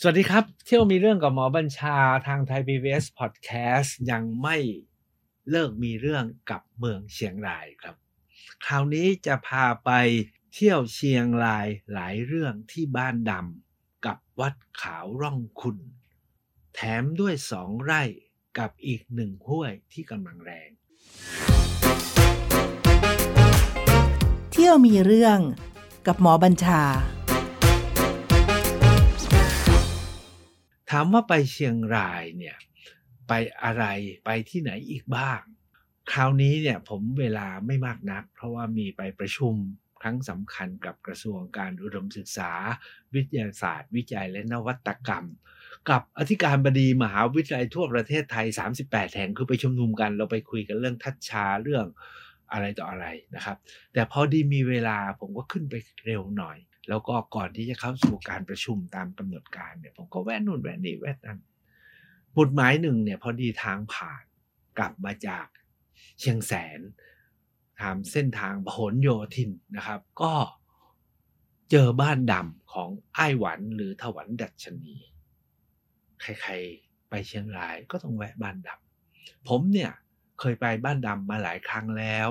สวัสดีครับ เที่ยวมีเรื่องกับหมอบัญชาทางไทย PBS Podcast ยังไม่เลิกมีเรื่องกับเมืองเชียงรายครับ คราวนี้จะพาไปเที่ยวเชียงรายหลายเรื่องที่บ้านดำกับวัดขาวร่องคุณ แถมด้วยสองไร่กับอีกหนึ่งห้วยที่กำลังแรง เที่ยวมีเรื่องกับหมอบัญชาามว่าไปเชียงรายเนี่ยไปอะไรไปที่ไหนอีกบ้าง คราวนี้เนี่ยผมเวลาไม่มากนัก เพราะว่ามีไปประชุมครั้งสำคัญกับกระทรวงการอุดมศึกษา วิทยาศาสตร์ วิจัยและนวัตกรรม กับอธิการบดีมหาวิทยาลัยทั่วประเทศไทย 38 แห่งคือไปชุมนุมกัน เราไปคุยกันเรื่องทัชชาเรื่องอะไรต่ออะไรนะครับ แต่พอดีมีเวลาผมก็ขึ้นไปเร็วหน่อย แล้วก็ก่อนที่จะเข้าสู่การประชุมตามกำหนดการเนี่ย ผมก็แวะนู่นแวะนี่แวะนั่นหมุดหมายหนึ่งเนี่ย พอดีทางผ่านกลับมาจากเชียงแสนตามเส้นทางพหลโยธินนะครับ ก็เจอบ้านดำของไอ้หวันหรือถวันดัชนี ใครๆ ไปเชียงรายก็ต้องแวะบ้านดำผมเนี่ยเคยไปบ้านดำมาหลายครั้งแล้ว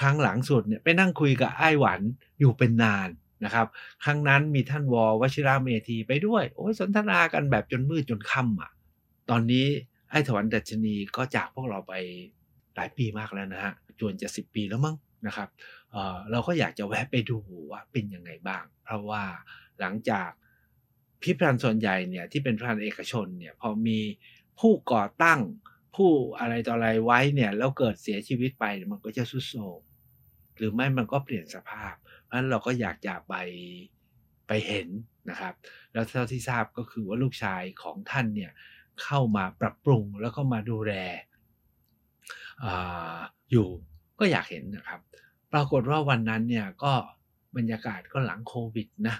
ครั้งหลังสุดเนี่ยไปนั่งคุยกับไอ้หวันอยู่เป็นนาน นะครับครั้งนั้นมีท่านววชิระเมธีไปด้วย โอ้ยสนทนากันแบบจนมืดจนค่ำอะ ตอนนี้ไอ้ถวันดัชนีก็จากพวกเราไปหลายปีมากแล้วนะฮะจวนจะสิบปีแล้วมั้งนะครับเเราก็อยากจะแวะไปดูว่าเป็นยังไงบ้าง เพราะว่าหลังจากพิพิธภัณฑ์ส่วนใหญ่เนี่ยที่เป็นพิพิธภัณฑ์เอกชนเนี่ยพอมีผู้ก่อตั้งผู้อะไรต่ออะไรไว้เนี่ยแล้วเกิดเสียชีวิตไปมันก็จะสุดโทรมหรือไม่มันก็เปลี่ยนสภาพ เพราะฉะนั้นเราก็อยากจะไปไปเห็นนะครับ แล้วเท่าที่ทราบก็คือว่าลูกชายของท่านเนี่ยเข้ามาปรับปรุงแล้วก็มาดูแลออยู่ก็อยากเห็นนะครับ ปรากฏว่าวันนั้นเนี่ยก็บรรยากาศก็หลังโควิดนะ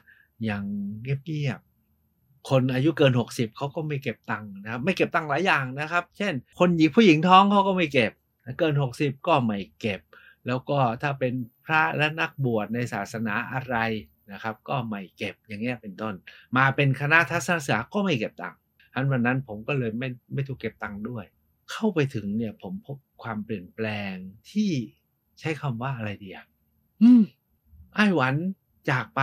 ยังเงียบๆคนอายุเกิน 60เขาก็ไม่เก็บตังค์นะครับไม่เก็บตังค์หลายอย่างนะครับ เช่น คนหญิงผู้หญิงท้องเขาก็ไม่เก็บ เกิน 60 ก็ไม่เก็บ แล้วก็ถ้าเป็นพระและนักบวชในศาสนาอะไรนะครับ ก็ไม่เก็บอย่างเงี้ยเป็นต้น มาเป็นคณะทัศนศึกษาก็ไม่เก็บตังค์อันวันนั้นผมก็เลยไม่ไม่ถูกเก็บตังค์ด้วย เข้าไปถึงเนี่ยผมพบความเปลี่ยนแปลงที่ใช้คำว่าอะไรดีอะอืมอ้ายหวันจากไป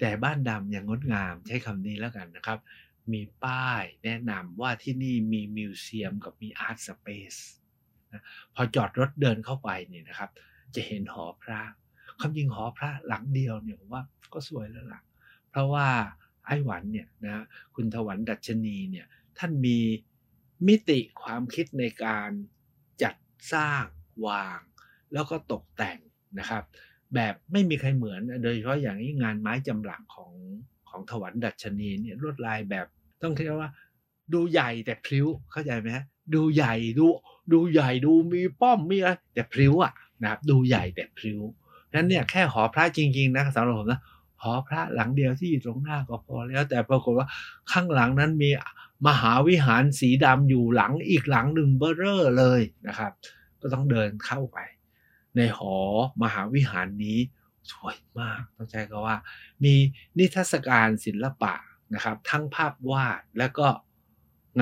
แต่บ้านดำอย่างงดงามใช้คำนี้แล้วกันนะครับ มีป้ายแนะนำว่าที่นี่มี museum กับมี art space นะพอจอดรถเดินเข้าไปเนี่ยนะครับ จะเห็นหอพระคำจริงหอพระหลังเดียวเนี่ยผมว่าก็สวยแล้วล่ะเพราะว่าอ้ายหวันเนี่ยนะคุณถวัลย์ ดัชนีเนี่ยท่านมีมิติความคิดในการจัดสร้างวาง แล้วก็ตกแต่งนะครับ แบบไม่มีใครเหมือนโดยเฉพาะอย่างนี้งานไม้จำหลักของของถวันดัชนีเนี่ยลวดลายแบบต้องเรียกว่า ดูใหญ่แต่พลิ้วเข้าใจไหมฮะ ดูใหญ่ดูดูใหญ่ดูมีป้อมมีอะไรแต่พลิ้วอะนะครับดูใหญ่แต่พลิ้วนั้นเนี่ยแค่หอพระจริงๆนะสำหรับผมนะหอพระหลังเดียวที่อยู่ตรงหน้าก็พอแล้ว แต่ปรากฏว่าข้างหลังนั้นมีมหาวิหารสีดำอยู่หลังอีกหลังหนึ่งเบอเรอเลยนะครับ ก็ต้องเดินเข้าไป ในหอมหาวิหารนี้สวยมากต้องใช้คำว่า มีนิทรรศการศิลปะนะครับ ทั้งภาพวาดแล้วก็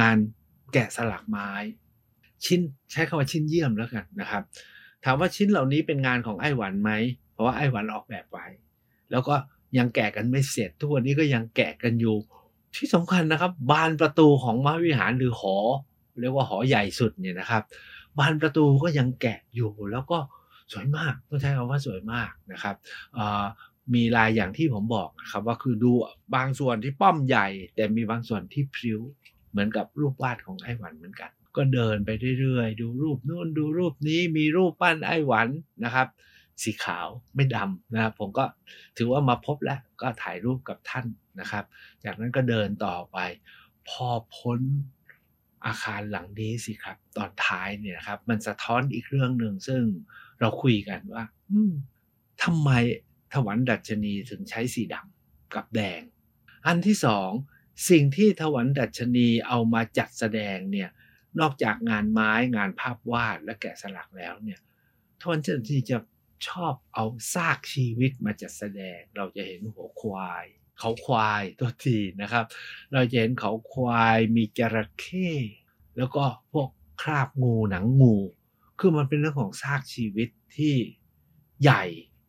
งาน แกะสลักไม้ ชิ้นใช้คำว่าชิ้นเยี่ยมแล้วกันนะครับ ถามว่าชิ้นเหล่านี้เป็นงานของไอ้หวันไหม เพราะว่าไอ้หวันออกแบบไว้ แล้วก็ยังแกะกันไม่เสร็จทุกวันนี้ก็ยังแกะกันอยู่ ที่สำคัญนะครับ บานประตูของมหาวิหารหรือหอ เรียกว่าหอใหญ่สุดเนี่ยนะครับ บานประตูก็ยังแกะอยู่แล้วก็สวยมากต้องใช้คำว่าสวยมากนะครับมีลายอย่างที่ผมบอกครับว่าคือดูบางส่วนที่ป้อมใหญ่ แต่มีบางส่วนที่พริ้ว เหมือนกับรูปวาดของไอ้หวันเหมือนกัน ก็เดินไปเรื่อยๆ ดูรูปนู่นดูรูปนี้มีรูปปั้นไอ้หวันนะครับ สีขาวไม่ดำนะครับผมก็ถือว่ามาพบแล้วก็ถ่ายรูปกับท่านนะครับ จากนั้นก็เดินต่อไป พอพ้นอาคารหลังนี้สิครับ ตอนท้ายเนี่ยครับ มันสะท้อนอีกเรื่องหนึ่งซึ่งเราคุยกันว่า อืทำไมถวันดัชนีถึงใช้สีดำกับแดง อันที่สอง สิ่งที่ถวันดัชนีเอามาจัดแสดงเนี่ยนอกจากงานไม้งานภาพวาดและแกะสลักแล้วเนี่ยถวันดัชนีจะชอบเอาซากชีวิตมาจัดแสดง เราจะเห็นหัวควาย เขาควายตัวทีนะครับ เราจะเห็นเขาควายมีจระเข้แล้วก็พวกคราบงูหนังงู คือมันเป็นเรื่องของซากชีวิตที่ใหญ่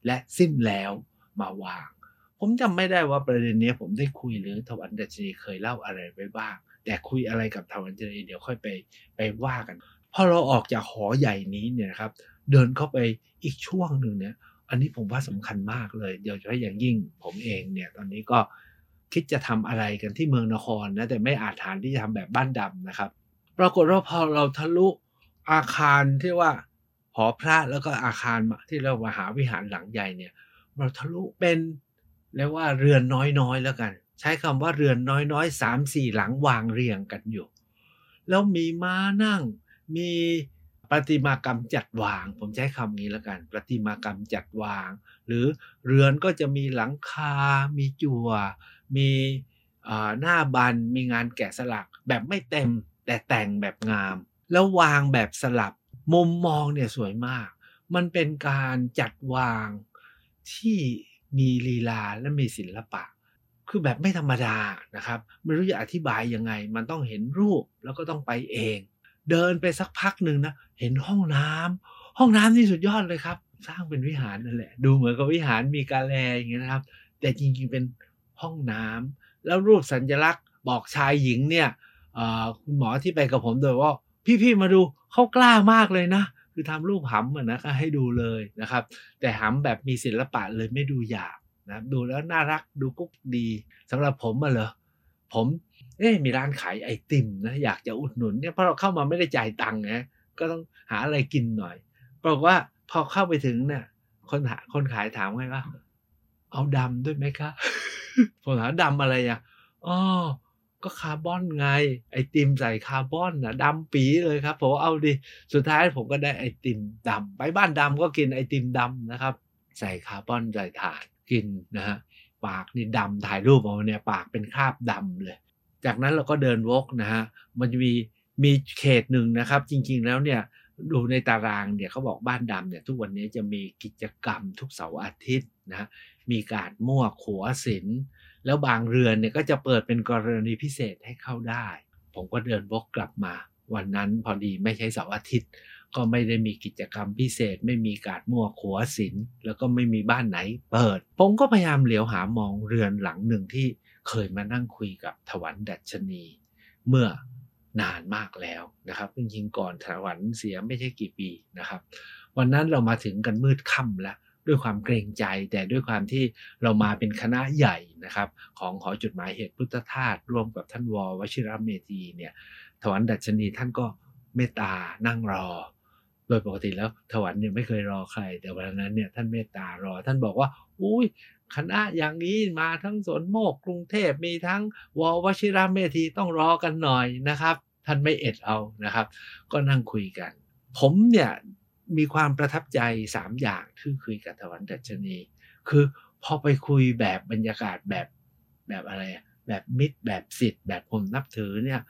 และสิ้นแล้วมาวาง ผมจำไม่ได้ว่าประเด็นนี้ผมได้คุยหรือทวันดัชนีเคยเล่าอะไรไว้บ้าง แต่คุยอะไรกับทวันดัชนีเดี๋ยวค่อยไปไปว่ากันพอเราออกจากหอใหญ่นี้เนี่ยครับ เดินเข้าไปอีกช่วงหนึ่งเนี่ย อันนี้ผมว่าสำคัญมากเลยเดี๋ยวเฉพาะอย่างยิ่งผมเองเนี่ย ตอนนี้ก็คิดจะทำอะไรกันที่เมืองนครนะแต่ไม่อาจฐานที่จะทำแบบบ้านดำนะครับ ปรากฏว่าพอเราทะลุอาคารที่ว่าหอพระแล้วก็อาคารที่เรามหาวิหารหลังใหญ่เนี่ย เราทะลุเป็น เรียกว่าเรือนน้อยๆแล้วกัน ใช้คำว่าเรือนน้อยๆสามสี่หลังวางเรียงกันอยู่ แล้วมีม้านั่ง มีประติมากรรมจัดวาง ผมใช้คำนี้แล้วกันประติมากรรมจัดวาง หรือเรือนก็จะมีหลังคา มีจั่ว มีหน้าบัน มีงานแกะสลักแบบไม่เต็มแต่แต่งแบบงาม แล้ววางแบบสลับ มุมมองเนี่ยสวยมาก มันเป็นการจัดวางที่ มีลีลาและมีศิลปะ คือแบบไม่ธรรมดานะครับ ไม่รู้จะอธิบายยังไง มันต้องเห็นรูปแล้วก็ต้องไปเอง เดินไปสักพักหนึ่งนะ เห็นห้องน้ำห้องน้ำนี่สุดยอดเลยครับ สร้างเป็นวิหารนั่นแหละ ดูเหมือนกับวิหารมีกาแลอย่างเงี้ยนะครับ แต่จริงๆเป็นห้องน้ำแล้วรูปสัญลักษณ์บอกชายหญิงเนี่ยคุณหมอที่ไปกับผมโดยว่าพี่ๆมาดูเขากล้ามากเลยนะ คือทำรูปหำเหมือนนะก็ให้ดูเลยนะครับ แต่หำแบบมีศิลปะเลยไม่ดูหยาบนะดูแล้วน่ารักดูกุ๊กดีสำหรับผมมาเหรอผมเอ๊มีร้านขายไอติมนะอยากจะอุดหนุนเนี่ยเพราะเราเข้ามาไม่ได้จ่ายตังค์นะก็ต้องหาอะไรกินหน่อยบอกว่าพอเข้าไปถึงเนี่ยคนหาคนขายถามไงว่า เอาดำด้วยไหมคะผมถามดำอะไรอะอ๋อ ก็คาร์บอนไง ไอติมใส่คาร์บอนนะดำปี๋เลยครับผมเอาดิสุดท้ายผมก็ได้ไอติมดำไปบ้านดำก็กินไอติมดำนะครับ ใส่คาร์บอนใส่ถ่านกินนะฮะปากนี่ดำถ่ายรูปออกมาเนี่ยปากเป็นคราบดำเลย จากนั้นเราก็เดินวกนะฮะมันจะมีมีเขตหนึ่งนะครับ จริงๆแล้วเนี่ยดูในตารางเนี่ยเขาบอกบ้านดำเนี่ยทุกวันนี้จะมีกิจกรรมทุกเสาร์อาทิตย์นะมีการมั่วขัวศิล แล้วบางเรือนเนี่ยก็จะเปิดเป็นกรณีพิเศษให้เข้าได้ ผมก็เดินวกกลับมา วันนั้นพอดีไม่ใช่เสาร์อาทิตย์ ก็ไม่ได้มีกิจกรรมพิเศษ ไม่มีการมั่วขัวศิลแล้วก็ไม่มีบ้านไหนเปิด ผมก็พยายามเหลียวหามองเรือนหลังหนึ่งที่เคยมานั่งคุยกับถวันดัชนี เมื่อนานมากแล้วนะครับจริงๆก่อนถวันเสียไม่ใช่กี่ปีนะครับ วันนั้นเรามาถึงกันมืดค่ำแล้ว ด้วยความเกรงใจ แต่ด้วยความที่เรามาเป็นคณะใหญ่นะครับของขอจุดหมายเหตุพุทธทาสร่วมกับท่านววชิรเมธีเนี่ยถวันดัชนีท่านก็เมตตานั่งรอ โดยปกติแล้วถวันเนี่ยไม่เคยรอใคร แต่วันนั้นเนี่ยท่านเมตตารอ ท่านบอกว่าอุ้ยคณะอย่างนี้มาทั้งสวนโมกกรุงเทพมีทั้งววชิรเมธีต้องรอกันหน่อยนะครับ ท่านไม่เอ็ดเอานะครับ ก็นั่งคุยกัน ผมเนี่ย มีความประทับใจสามอย่างที่คุยกับถวันดัชนี คือพอไปคุยแบบบรรยากาศแบบแบบอะไรแบบมิตรแบบสิทธิ์แบบผมนับถือเนี่ย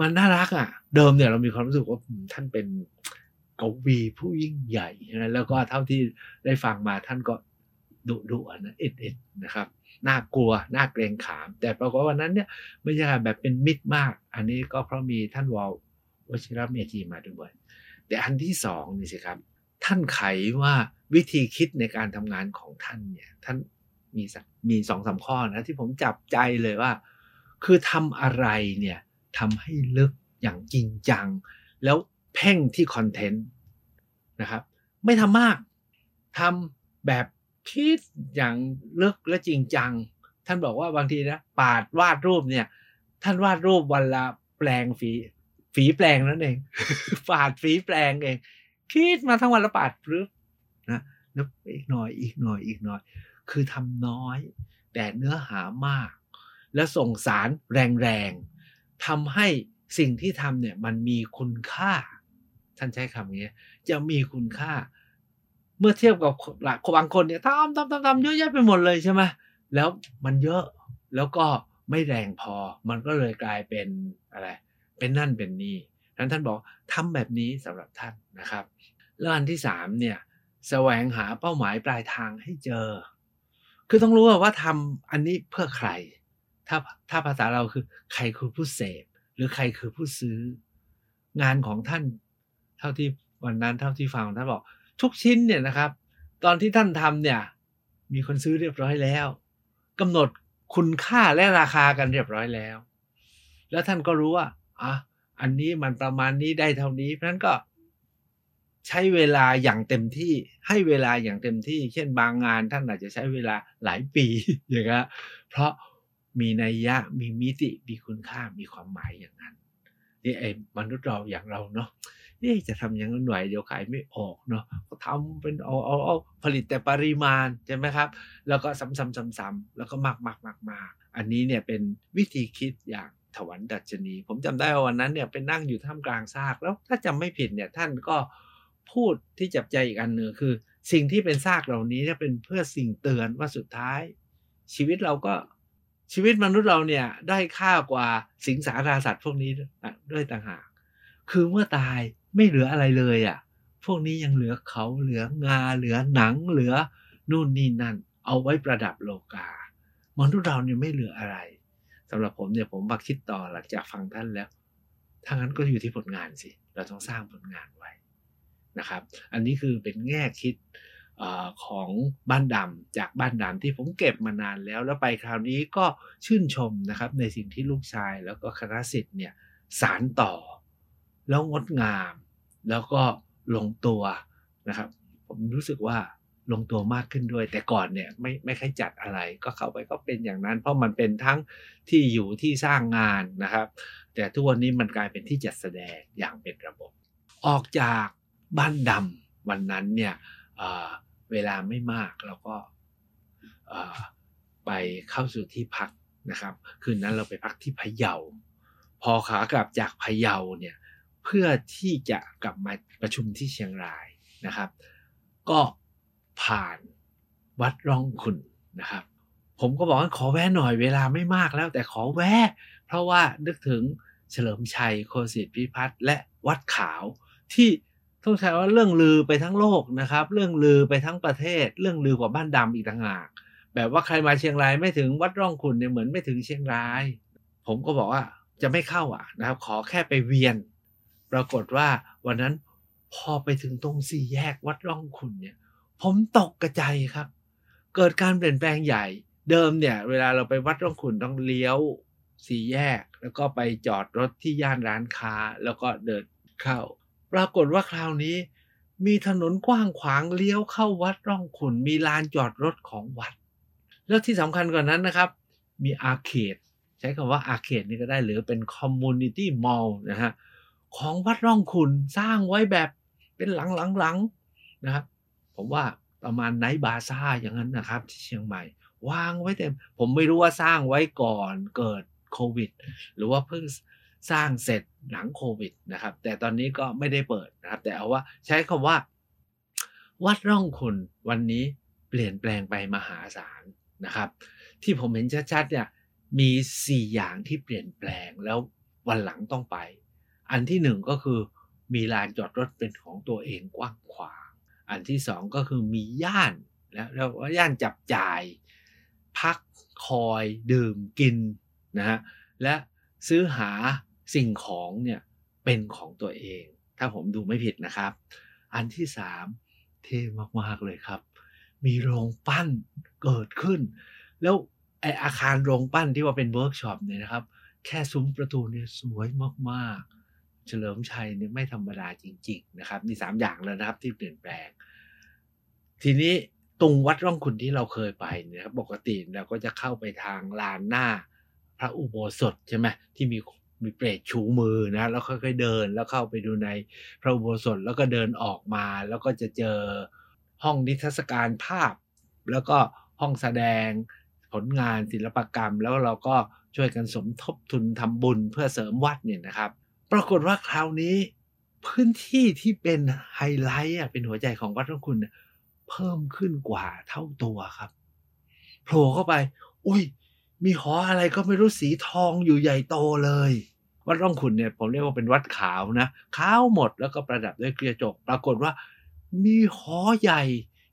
มันน่ารักอะ เดิมเนี่ยเรามีความรู้สึกว่าท่านเป็นกวีผู้ยิ่งใหญ่นะแล้วก็เท่าที่ได้ฟังมาท่านก็ดุดุนะเอ็ดเอ็ดนะครับน่ากลัวน่าเกรงขาม แต่ปรากฏวันนั้นเนี่ยบรรยากาศแบบเป็นมิตรมาก อันนี้ก็เพราะมีท่านวอลวชิรเมธีมาด้วย แต่อันที่สองนี่สิครับ ท่านไขว่าวิธีคิดในการทำงานของท่านเนี่ย ท่านมีมีสองสาข้อนะที่ผมจับใจเลยว่า คือทำอะไรเนี่ยทำให้ลึกอย่างจริงจัง แล้วเพ่งที่คอนเทนต์นะครับ ไม่ทำมากทำแบบคิดอย่างลึกและจริงจัง ท่านบอกว่าบางทีนะปาดวาดรูปเนี่ย ท่านวาดรูปวันละแปลงฝี ฝีแปลงนั่นเองปาดฝีแปลงเอง คิดมาทั้งวันแล้วปาดปึ๊บนะแล้วอีกหน่อยอีกหน่อยอีกหน่อย คือทำน้อย แต่เนื้อหามาก แล้วส่งสารแรงๆทำให้สิ่งที่ทำเนี่ยมันมีคุณค่า ท่านใช้คำนี้จะมีคุณค่า เมื่อเทียบกับหลักบางคนเนี่ยทำทำทำทำเยอะแยะไปหมดเลยใช่ไหมแล้วมันเยอะแล้วก็ไม่แรงพอ มันก็เลยกลายเป็นอะไร เป็นนั่นเป็นนี่นั้นท่านบอกทำแบบนี้สำหรับท่านนะครับแล้วอันที่สามเนี่ยแสวงหาเป้าหมายปลายทางให้เจอ คือต้องรู้ว่าทำอันนี้เพื่อใคร ถ้าถ้าภาษาเราคือใครคือผู้เสพหรือใครคือผู้ซื้อ งานของท่าน เท่าที่วันนั้นเท่าที่ฟังท่านบอก ทุกชิ้นเนี่ยนะครับ ตอนที่ท่านทำเนี่ย มีคนซื้อเรียบร้อยแล้วกำหนดคุณค่าและราคากันเรียบร้อยแล้ว แล้วท่านก็รู้ว่า อะอันนี้มันประมาณนี้ได้เท่านี้เพราะนั้นก็ใช้เวลาอย่างเต็มที่ให้เวลาอย่างเต็มที่ เช่นบางงานท่านอาจจะใช้เวลาหลายปีอย่างเงี้ยเพราะมีนัยยะมีมิติมีคุณค่ามีความหมายอย่างนั้นนี่ไอ้มนุษย์เราอย่างเราเนาะนี่จะทำอย่างนั้นหน่อยเดี๋ยวขายไม่ออกเนาะก็ทำเป็นเอาเอาเอาผลิตแต่ปริมาณใช่ไหมครับ แล้วก็ซ้ำๆๆๆแล้วก็มากมากมากมากอันนี้เนี่ยเป็นวิธีคิดอย่าง ถวันดัชนี ผมจำได้ว่าวันนั้นเนี่ยเป็นนั่งอยู่ท่ามกลางซากแล้วถ้าจำไม่ผิดเนี่ยท่านก็พูดที่จับใจอีกอันหนึ่งคือ สิ่งที่เป็นซากเหล่านี้เนี่ยเป็นเพื่อสิ่งเตือนว่าสุดท้าย ชีวิตเราก็ชีวิตมนุษย์เราเนี่ยได้ค่ากว่าสิงสาราสัตว์พวกนี้ด้วยต่างหาก คือเมื่อตายไม่เหลืออะไรเลยอะ่ะ พวกนี้ยังเหลือเขาเหลืองาเหลือหนังเหลือนู่นนี่นั่น เอาไว้ประดับโลกามนุษย์เราเนี่ยไม่เหลืออะไร สำหรับผมเนี่ยผมมาคิดต่อหลังจากฟังท่านแล้วถ้างั้นก็อยู่ที่ผลงานสิ เราต้องสร้างผลงานไว้นะครับ อันนี้คือเป็นแง่คิดอของบ้านดำจากบ้านดำที่ผมเก็บมานานแล้ว แล้วไปคราวนี้ก็ชื่นชมนะครับ ในสิ่งที่ลูกชายแล้วก็คณะสิทธิ์เนี่ยสารต่อ แล้วงดงาม แล้วก็ลงตัวนะครับ ผมรู้สึกว่า ลงตัวมากขึ้นด้วย แต่ก่อนเนี่ยไม่ไม่ค่อยจัดอะไร ก็เข้าไปก็เป็นอย่างนั้น เพราะมันเป็นทั้งที่อยู่ที่สร้างงานนะครับ แต่ทุกวันนี้มันกลายเป็นที่จัดแสดงอย่างเป็นระบบ ออกจากบ้านดำวันนั้นเนี่ยเวลาไม่มากเราก็ไปเข้าสู่ที่พักนะครับ คืนนั้นเราไปพักที่พะเยา พอขากลับจากพะเยาเนี่ยเพื่อที่จะกลับมาประชุมที่เชียงรายนะครับ ก็ ผ่านวัดร่องขุนนะครับ ผมก็บอกว่าขอแวะหน่อยเวลาไม่มากแล้ว แต่ขอแวะ เพราะว่านึกถึงเฉลิมชัยโคสิทธิพิพัฒน์และวัดขาวที่ต้องใช้ว่าเรื่องลือไปทั้งโลกนะครับ เรื่องลือไปทั้งประเทศ เรื่องลือกว่าบ้านดำอีกต่างหากแบบว่าใครมาเชียงรายไม่ถึงวัดร่องขุนเนี่ยเหมือนไม่ถึงเชียงราย ผมก็บอกว่าจะไม่เข้าอะนะครับ ขอแค่ไปเวียน ปรากฏว่าวันนั้นพอไปถึงตรงสี่แยกวัดร่องขุนเนี่ย ผมตกกระจายครับ เกิดการเปลี่ยนแปลงใหญ่ เดิมเนี่ย เวลาเราไปวัดร่องขุนต้องเลี้ยวสี่แยก แล้วก็ไปจอดรถที่ย่านร้านค้าแล้วก็เดินเข้า ปรากฏว่าคราวนี้ มีถนนกว้างขวางเลี้ยวเข้าวัดร่องขุนมีลานจอดรถของวัด แล้วที่สำคัญกว่านั้นนะครับ มี arcade ใช้คำว่า arcade นี่ก็ได้หรือเป็น community mall นะฮะของวัดร่องขุนสร้างไว้แบบเป็นหลังๆนะครับ ผมว่าประมาณไนท์บาซ่าอย่างนั้นนะครับที่เชียงใหม่ วางไว้เต็ม ผมไม่รู้ว่าสร้างไว้ก่อนเกิดโควิด หรือว่าเพิ่งสร้างเสร็จหลังโควิดนะครับ แต่ตอนนี้ก็ไม่ได้เปิดนะครับ แต่เอาว่าใช้คำว่า วัดร่องคุณวันนี้เปลี่ยนแปลงไปมหาศาลนะครับ ที่ผมเห็นชัดๆเนี่ยมี 4 อย่างที่เปลี่ยนแปลงแล้ววันหลังต้องไป อันที่หนึ่งก็คือมีลานจอดรถเป็นของตัวเองกว้างขวาง อันที่สองก็คือมีย่านแล้วแล้วย่านจับจ่าย พักคอยดื่มกินนะฮะและซื้อหาสิ่งของเนี่ยเป็นของตัวเอง ถ้าผมดูไม่ผิดนะครับ อันที่สามเท่มากๆเลยครับ มีโรงปั้นเกิดขึ้น แล้วไอ้อาคารโรงปั้นที่ว่าเป็นเวิร์กช็อปเนี่ยนะครับ แค่ซุ้มประตูเนี่ยสวยมาก เฉลิมชัยนี่ไม่ธรรมดาจริง ๆ นะครับมีสามอย่างแล้วนะครับ ที่เปลี่ยนแปลง ทีนี้ตรงวัดร่องขุนที่เราเคยไปเนี่ยครับปกติเราก็จะเข้าไปทางลานหน้า พระอุโบสถใช่ไหมที่มีมีเปรตชูมือนะแล้วค่อยๆเดินแล้วเข้าไปดูในพระอุโบสถแล้วก็เดินออกมา แล้วก็จะเจอห้องนิทรรศการภาพ แล้วก็ห้องแสดงผลงานศิลปกรรม แล้วเราก็ช่วยกันสมทบทุนทำบุญเพื่อเสริมวัดเนี่ยนะครับ ปรากฏว่าคราวนี้ พื้นที่ที่เป็นไฮไลท์อะเป็นหัวใจของวัดร่องคุณเพิ่มขึ้นกว่าเท่าตัวครับโผล่เข้าไป อุ้ย มีหออะไรก็ไม่รู้สีทองอยู่ใหญ่โตเลย วัดร่องขุนเนี่ยผมเรียกว่าเป็นวัดขาวนะขาวหมดแล้วก็ประดับด้วยเกลียวจก ปรากฏว่า มีหอใหญ่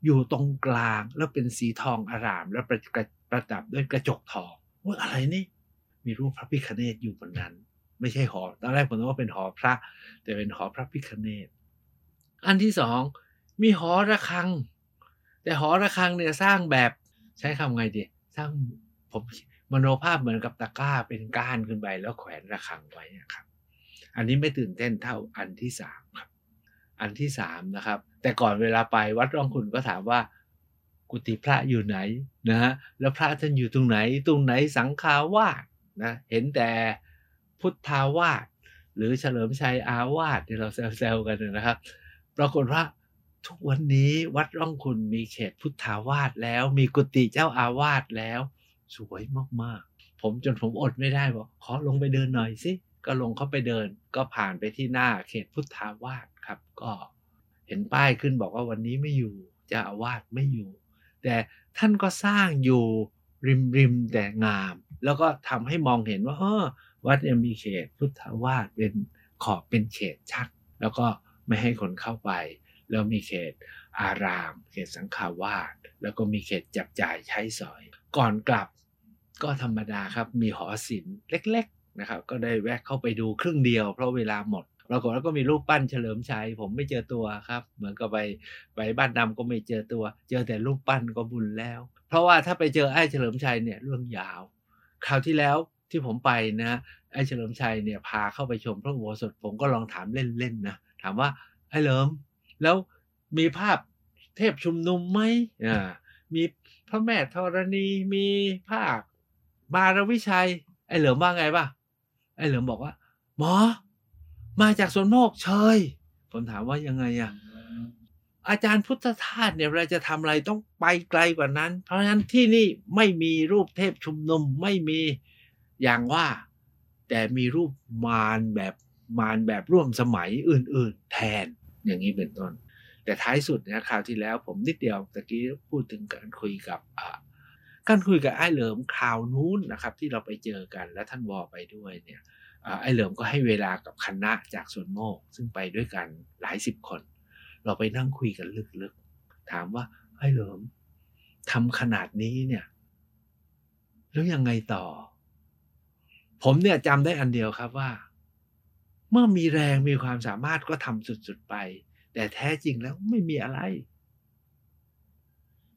อยู่ตรงกลางแล้วเป็นสีทองอาราม แล้วประประดับด้วยกระจกทองว่าอะไรนี่ มีรูปพระพิคเนตอยู่บนนั้น ไม่ใช่หอ ตอนแรกผมนึกว่าเป็นหอพระ แต่เป็นหอพระพิคเนตอันที่สองมีหอระฆัง แต่หอระฆังเนี่ยสร้างแบบใช้คำไงดีสร้างผมมโนภาพเหมือนกับตะกร้าเป็นก้านขึ้นไปแล้วแขวนระฆังไว้นะครับ อันนี้ไม่ตื่นเต้นเท่าอันที่สามครับ อันที่สามนะครับ แต่ก่อนเวลาไปวัดร่องคุณก็ถามว่า กุฏิพระอยู่ไหนนะฮะแล้วพระท่านอยู่ตรงไหน ตรงไหนสังฆาวาสนะเห็นแต่ พุทธาวาสหรือเฉลิมชัยอาวาสที่เราแซวๆกันนะครับ ปรากฏว่าทุกวันนี้วัดร่องคุณมีเขตพุทธาวาสแล้ว มีกุฏิเจ้าอาวาสแล้ว สวยมากๆ ผมจนผมอดไม่ได้บอกขอลงไปเดินหน่อยสิก็ลงเข้าไปเดิน ก็ผ่านไปที่หน้าเขตพุทธาวาสครับ ก็เห็นป้ายขึ้นบอกว่าวันนี้ไม่อยู่เจ้าอาวาสไม่อยู่ แต่ท่านก็สร้างอยู่ริมริมแต่งาม แล้วก็ทำให้มองเห็นว่าเออ วัดยังมีเขตพุทธวาสเป็นขอบเป็นเขตชัก แล้วก็ไม่ให้คนเข้าไป แล้วมีเขตอาราม เขตสังฆาวาสแล้วก็มีเขตจับจ่ายใช้สอย ก่อนกลับก็ธรรมดาครับมีหอศิลป์เล็กๆนะครับ ก็ได้แวะเข้าไปดูครึ่งเดียวเพราะเวลาหมดปรากฏแล้วก็มีรูปปั้นเฉลิมชัยผมไม่เจอตัวครับ เหมือนกับไปไปบ้านดำก็ไม่เจอตัว เจอแต่รูปปั้นก็บุญแล้ว เพราะว่าถ้าไปเจอไอ้เฉลิมชัยเนี่ยเรื่องยาว คราวที่แล้ว ที่ผมไปนะไอ้เฉลิมชัยเนี่ยพาเข้าไปชมพระอุโบสถผมก็ลองถามเล่นๆนะถามว่าไอ้เหลิมแล้วมีภาพเทพชุมนุมไหมอ่ามีพระแม่ธรณีมีภาพมารวิชัย ไอ้เหลิมว่าไงป่ะไอ้เหลิมบอกว่า หมอ มาจากสวนโมกเชยผมถามว่ายังไงอะอาจารย์พุทธทาสเนี่ยเราจะทำอะไรต้องไปไกลกว่านั้น เพราะฉะนั้นที่นี่ไม่มีรูปเทพชุมนุมไม่มี อย่างว่า แต่มีรูปมารแบบมารแบบร่วมสมัยอื่น ๆ แทนอย่างนี้เป็นต้น แต่ท้ายสุดนะคราวที่แล้วผมนิดเดียวตะกี้พูดถึงการคุยกับการคุยกับไอ้เหลิมคราวนู้นนะครับ ที่เราไปเจอกันและท่านวอไปด้วยเนี่ยไอ้เหลิมก็ให้เวลากับคณะจากส่วนโมก ซึ่งไปด้วยกันหลายสิบคน เราไปนั่งคุยกันลึกๆ ถามว่าไอ้เหลิมทำขนาดนี้เนี่ย แล้วยังไงต่อ ผมเนี่ยจำได้อันเดียวครับว่า เมื่อมีแรงมีความสามารถก็ทำสุดๆไป แต่แท้จริงแล้วไม่มีอะไร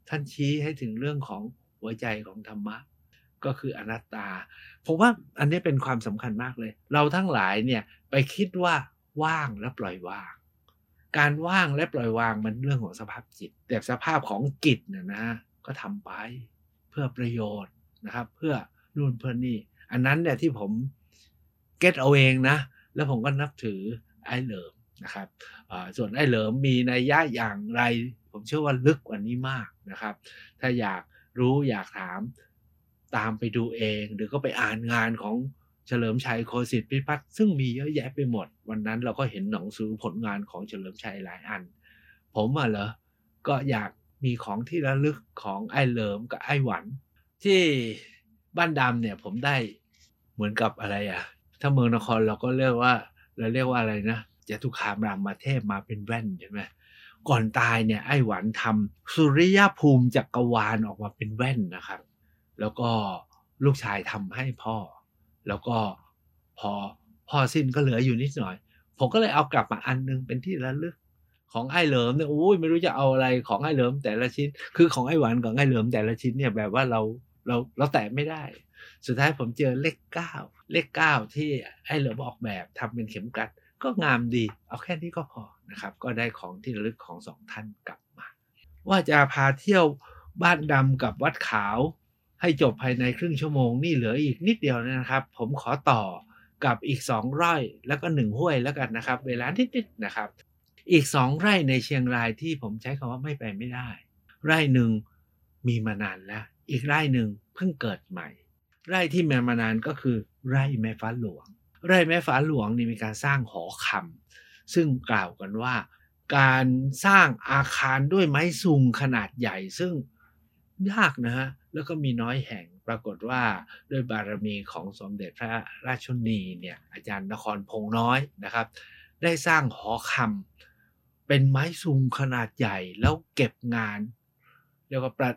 ท่านชี้ให้ถึงเรื่องของหัวใจของธรรมะ ก็คืออนัตตา ผมว่าอันนี้เป็นความสำคัญมากเลย เราทั้งหลายเนี่ยไปคิดว่าว่างและปล่อยวาง การว่างและปล่อยวางมันเรื่องของสภาพจิต แต่สภาพของกิจเนี่ยนะ ก็ทำไปเพื่อประโยชน์นะครับ เพื่อนู่นเพื่อนี่ อันนั้นเนี่ยที่ผมเก็ตเอาเองนะ แล้วผมก็นับถือไอ้เหลิมนะครับส่วนไอ้เหลิมมีนัยยะอย่างไร ผมเชื่อว่าลึกกว่านี้มากนะครับ ถ้าอยากรู้อยากถามตามไปดูเอง หรือก็ไปอ่านงานของเฉลิมชัยโคสิทธิพิพัฒน์ซึ่งมีเยอะแยะไปหมด วันนั้นเราก็เห็นหนังสือผลงานของเฉลิมชัยหลายอัน ผมอะเหรอก็อยากมีของที่ระลึกของไอ้เหลิมกับไอ้หวัน ที่บ้านดำเนี่ยผมได้ เหมือนกับอะไรอะ ถ้าเมืองนครเราก็เรียกว่า เราเรียกว่าอะไรนะจตุคามรามมาเทพมาเป็นแว่นใช่ไหมก่อนตายเนี่ยไอ้หวันทำสุริยภูมิจักรวาลออกมาเป็นแว่นนะครับ แล้วก็ลูกชายทำให้พ่อ แล้วก็พอพ่อสิ้นก็เหลืออยู่นิดหน่อย ผมก็เลยเอากลับมาอันนึงเป็นที่ระลึกของไอ้เหลิมเนี่ยโอ้ยไม่รู้จะเอาอะไรของไอ้เหลิมแต่ละชิ้น คือของไอ้หวานกับไอ้เหลิมแต่ละชิ้นเนี่ยแบบว่าเราเราเราแตะไม่ได้ สุดท้ายผมเจอเลขเก้าเลขเก้าที่ไอ้เหลิมออกแบบทำเป็นเข็มกลัด ก็งามดี เอาแค่นี้ก็พอนะครับ ก็ได้ของที่ระลึกของสองท่านกลับมา ว่าจะพาเที่ยวบ้านดำกับวัดขาว ให้จบภายในครึ่งชั่วโมงนี่เหลืออีกนิดเดียวนะครับ ผมขอต่อกับอีกสองไร่แล้วก็หนึ่งห้วยแล้วกันนะครับ เวลานิดๆนะครับ อีกสองไร่ในเชียงรายที่ผมใช้คำว่าไม่ไปไม่ได้ ไร่หนึ่งมีมานานแล้ว อีกไร่หนึ่งเพิ่งเกิดใหม่ ไร่ที่มีมานานก็คือไร่แม่ฟ้าหลวง ไร่แม่ฟ้าหลวงนี่มีการสร้างหอคำซึ่งกล่าวกันว่า การสร้างอาคารด้วยไม้ซุงขนาดใหญ่ซึ่งยากนะฮะแล้วก็มีน้อยแห่งปรากฏว่าด้วยบารมีของสมเด็จพระราชนีเนี่ยอาจารย์นครพงน้อยนะครับ ได้สร้างหอคำเป็นไม้ซุงขนาดใหญ่แล้วเก็บงานเรียกว่าประ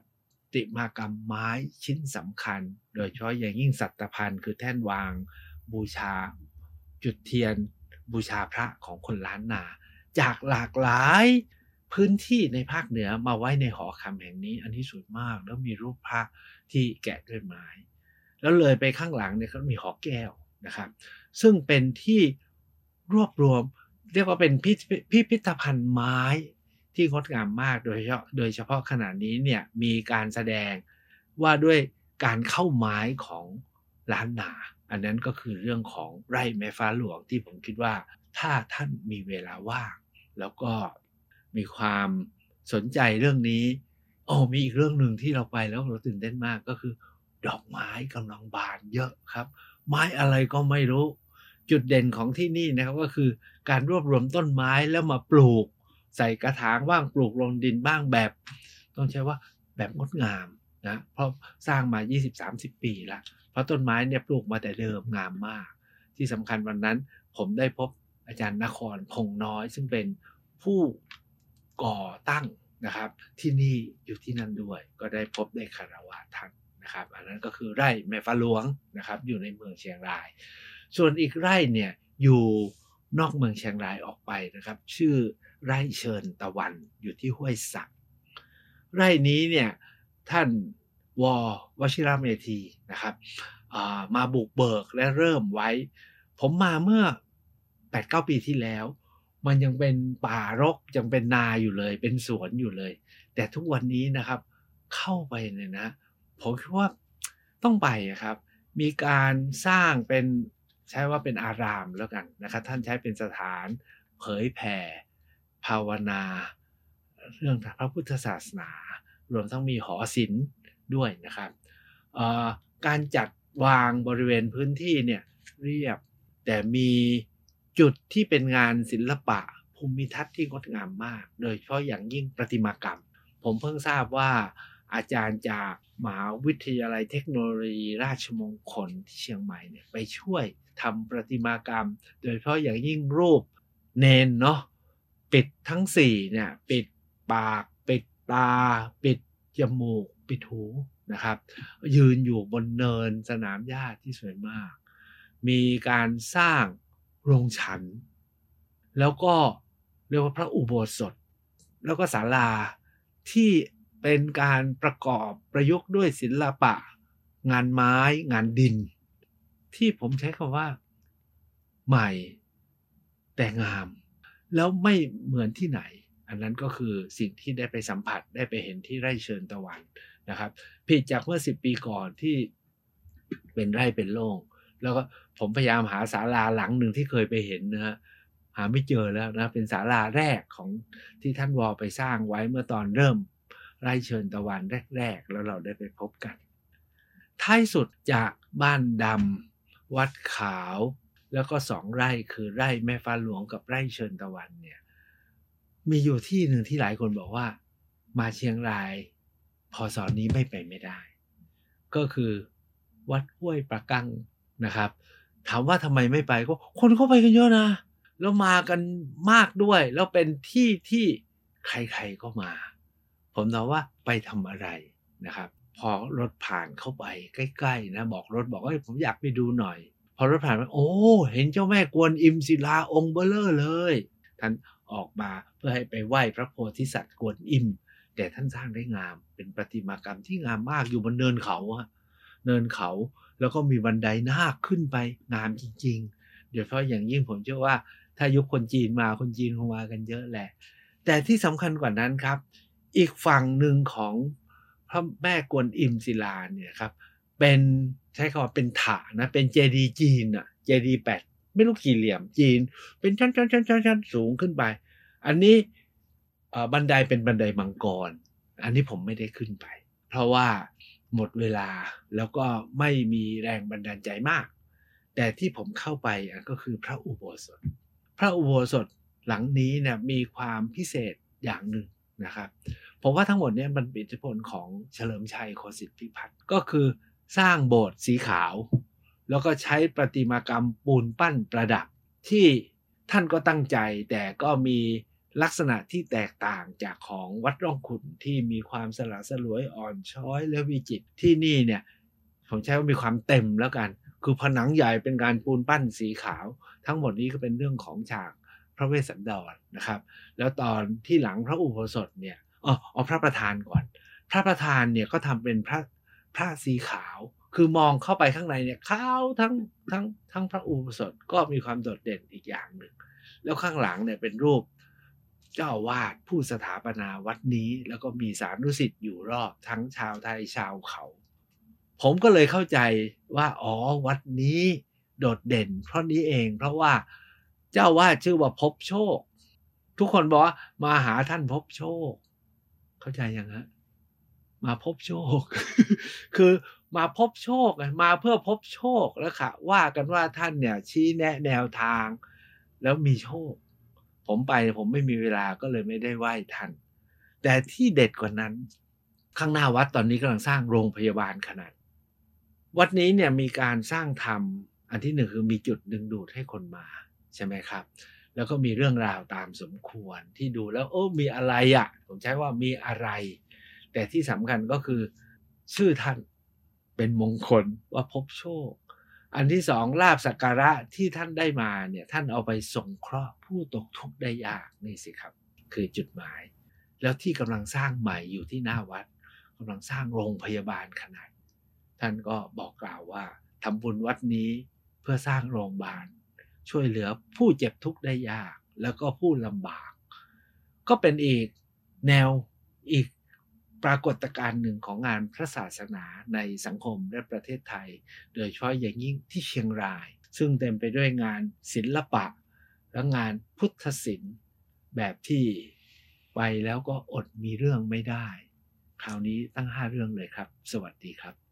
ติมากรรมไม้ชิ้นสำคัญ โดยเฉพาะอย่างยิ่งสัตพันธ์คือแท่นวางบูชา จุดเทียน บูชาพระของคนล้านนา จากหลากหลายพื้นที่ในภาคเหนือมาไว้ในหอคำแห่งนี้ อันที่สวยมากแล้วมีรูปพระที่แกะด้วยไม้ แล้วเลยไปข้างหลังเนี่ยก็มีหอแก้วนะครับ ซึ่งเป็นที่รวบรวม เรียกว่าเป็นพิพิพิธภัณฑ์ไม้ ที่งดงามมากโดยเฉพาะโดยเฉพาะขณะนี้เนี่ยมีการแสดงว่าด้วยการเข้าไม้ของล้านนา อันนั้นก็คือเรื่องของไร่แม่ฟ้าหลวงที่ผมคิดว่าถ้าท่านมีเวลาว่าง แล้วก็มีความสนใจเรื่องนี้โอ้มีอีกเรื่องหนึ่งที่เราไปแล้วเราตื่นเต้นมากก็คือ ดอกไม้กำลังบานเยอะครับ ไม้อะไรก็ไม่รู้ จุดเด่นของที่นี่นะครับก็คือการรวบรวมต้นไม้แล้วมาปลูก ใส่กระถางบ้างปลูกลงดินบ้างแบบ ต้องใช้ว่าแบบงดงามนะเพราะสร้างมา 20-30 ปีแล้ว เพราะต้นไม้เนี่ยปลูกมาแต่เดิมงามมาก ที่สำคัญวันนั้นผมได้พบอาจารย์นครพงน้อย ซึ่งเป็นผู้ก่อตั้งนะครับ ที่นี่อยู่ที่นั่นด้วย ก็ได้พบได้คารวะท่านนะครับ อันนั้นก็คือไร่แม่ฟ้าหลวงนะครับ อยู่ในเมืองเชียงราย ส่วนอีกไร่เนี่ยอยู่ นอกเมืองเชียงรายออกไปนะครับ ชื่อไร่เชิญตะวันอยู่ที่ห้วยสัก ไร่นี้เนี่ยท่านววชิรเมธีนะครับมาบุกเบิกและเริ่มไว้ ผมมาเมื่อ 8-9 ปีที่แล้ว มันยังเป็นป่ารกยังเป็นนาอยู่เลย เป็นสวนอยู่เลย แต่ทุกวันนี้นะครับเข้าไปเนี่ยนะ ผมคิดว่าต้องไปครับ มีการสร้างเป็น ใช้ว่าเป็นอารามแล้วกันนะครับท่านใช้เป็นสถานเผยแผ่ ภาวนา เรื่องพระพุทธศาสนา รวมทั้งมีหอศิลป์ด้วยนะครับการจัดวางบริเวณพื้นที่เนี่ยเรียบแต่มีจุดที่เป็นงานศิลปะภูมิทัศน์ที่งดงามมาก โดยเฉพาะอย่างยิ่งประติมากรรม ผมเพิ่งทราบว่าอาจารย์จากมหาวิทยาลัยเทคโนโลยีราชมงคลที่เชียงใหม่เนี่ยไปช่วย ทำประติมากรรม โดยเฉพาะอย่างยิ่งรูปเนนเนาะปิดทั้งสี่เนี่ยปิดปากปิดตา ปิดจมูก ปิดหูนะครับ ยืนอยู่บนเนินสนามหญ้าที่สวยมาก มีการสร้างโรงฉัน แล้วก็เรียกว่าพระอุโบสถ แล้วก็ศาลาที่เป็นการประกอบประยุกต์ด้วยศิลปะ งานไม้งานดิน ที่ผมใช้คำว่า ใหม่แต่งาม แล้วไม่เหมือนที่ไหน อันนั้นก็คือสิ่งที่ได้ไปสัมผัสได้ไปเห็นที่ไร่เชิญตะวันนะครับ ผิดจากเมื่อสิบปีก่อนที่เป็นไร่เป็นโล่งแล้วก็ผมพยายามหาศาลาหลังหนึ่งที่เคยไปเห็นนะฮะหาไม่เจอแล้วนะเป็นศาลาแรกของที่ท่านวอไปสร้างไว้เมื่อตอนเริ่มไร่เชิญตะวันแรก ๆ แล้วเราได้ไปพบกัน ท้ายสุดจากบ้านดำ วัดขาว แล้วก็สองไร่คือไร่แม่ฟ้าหลวงกับไร่เชิญตะวันเนี่ยมีอยู่ที่หนึ่งที่หลายคนบอกว่า มาเชียงรายพอสอนนี้ไม่ไปไม่ได้ ก็คือวัดห้วยประกังนะครับ ถามว่าทำไมไม่ไปก็คนเข้าไปกันเยอะนะ แล้วมากันมากด้วย แล้วเป็นที่ที่ใครๆก็มา ผมถามว่าไปทำอะไรนะครับ พอรถผ่านเข้าไปใกล้ๆนะ บอกรถบอกว่าผมอยากไปดูหน่อย พอรถผ่านไปโอ้ เห็นเจ้าแม่กวนอิมศิลาองค์เบ้อเร่อเลย ท่านออกมาเพื่อให้ไปไหว้พระโพธิสัตว์กวนอิม แต่ท่านสร้างได้งาม เป็นประติมากรรมที่งามมากอยู่บนเนินเขาอะเนินเขาแล้วก็มีบันไดนาคขึ้นไปงามจริงๆเดี๋ยวเพราะอย่างยิ่งผมเชื่อว่า ถ้ายุคคนจีนมาคนจีนคงมากันเยอะแหละ แต่ที่สำคัญกว่านั้นครับ อีกฝั่งหนึ่งของ พระแม่กวนอิมศิลาเนี่ยครับเป็นใช้คำว่าเป็นถานะเป็นเจดีจีนอะเจดีแปดไม่รู้กี่เหลี่ยมจีน เป็นชั้นชั้นชั้นชั้นสูงขึ้นไป อันนี้บันไดเป็นบันไดมังกร อันนี้ผมไม่ได้ขึ้นไป เพราะว่าหมดเวลาแล้วก็ไม่มีแรงบันดาลใจมาก แต่ที่ผมเข้าไปก็คือพระอุโบสถ พระอุโบสถหลังนี้เนี่ยมีความพิเศษอย่างหนึ่ง นะครับผมว่าทั้งหมดเนี่ยมันเป็นอิทธิพลของเฉลิมชัยโคสิทธิพิพัฒน์ก็คือสร้างโบสถ์สีขาว แล้วก็ใช้ประติมากรรมปูนปั้นประดับที่ท่านก็ตั้งใจ แต่ก็มีลักษณะที่แตกต่างจากของวัดร่องขุนที่มีความสละสลวยอ่อนช้อยและวิจิตที่นี่เนี่ยผมใช้ว่ามีความเต็มแล้วกัน คือผนังใหญ่เป็นการปูนปั้นสีขาว ทั้งหมดนี้ก็เป็นเรื่องของฉาก พระเวสสันดรนะครับ แล้วตอนที่หลังพระอุโบสถเนี่ยอ๋อเอาพระประธานก่อน พระประธานเนี่ยก็ทำเป็นพระพระสีขาว คือมองเข้าไปข้างในเนี่ยขาวทั้งทั้งทั้งพระอุโบสถก็มีความโดดเด่นอีกอย่างหนึ่ง แล้วข้างหลังเนี่ยเป็นรูปเจ้าวาดผู้สถาปนาวัดนี้ แล้วก็มีสารุสิทธิ์อยู่รอบทั้งชาวไทยชาวเขา ผมก็เลยเข้าใจว่าอ๋อวัดนี้โดดเด่น เพราะนี้เองเพราะว่า เจ้าวาดชื่อว่าพบโชค ทุกคนบอกว่ามาหาท่านพบโชค เข้าใจยังฮะมาพบโชค คือมาพบโชคมาเพื่อพบโชคแล้วค่ะ ว่ากันว่าท่านเนี่ย ชี้แนะแนวทาง แล้วมีโชค ผมไปผมไม่มีเวลาก็เลยไม่ได้ไหว้ท่านแต่ที่เด็ดกว่านั้น ข้างหน้าวัดตอนนี้กำลังสร้างโรงพยาบาลขนาด วัดนี้เนี่ยมีการสร้างธรรมอันที่หนึ่งคือมีจุดดึงดูดให้คนมา ใช่ไหมครับ แล้วก็มีเรื่องราวตามสมควรที่ดูแล้วโอ้มีอะไรอะ่ะผมใช้ว่ามีอะไร แต่ที่สำคัญก็คือ ชื่อท่านเป็นมงคลว่าพบโชค อันที่สองลาบสักการะที่ท่านได้มาเนี่ยท่านเอาไปส่งเคราะห์ผู้ตกทุกข์ได้ยากนี่สิครับ คือจุดหมาย แล้วที่กำลังสร้างใหม่อยู่ที่หน้าวัดกำลังสร้างโรงพยาบาลขนาด ท่านก็บอกกล่าวว่าทำบุญวัดนี้เพื่อสร้างโรงพยาบาล ช่วยเหลือผู้เจ็บทุกข์ได้ยาก แล้วก็ผู้ลำบาก ก็เป็นอีกแนวอีกปรากฏการณ์หนึ่งของงานพระศาสนาในสังคมและประเทศไทย โดยเฉพาะอย่างยิ่งที่เชียงราย ซึ่งเต็มไปด้วยงานศิลปะ และงานพุทธศิลป์แบบที่ไปแล้วก็อดมีเรื่องไม่ได้ คราวนี้ตั้งห้าเรื่องเลยครับ สวัสดีครับ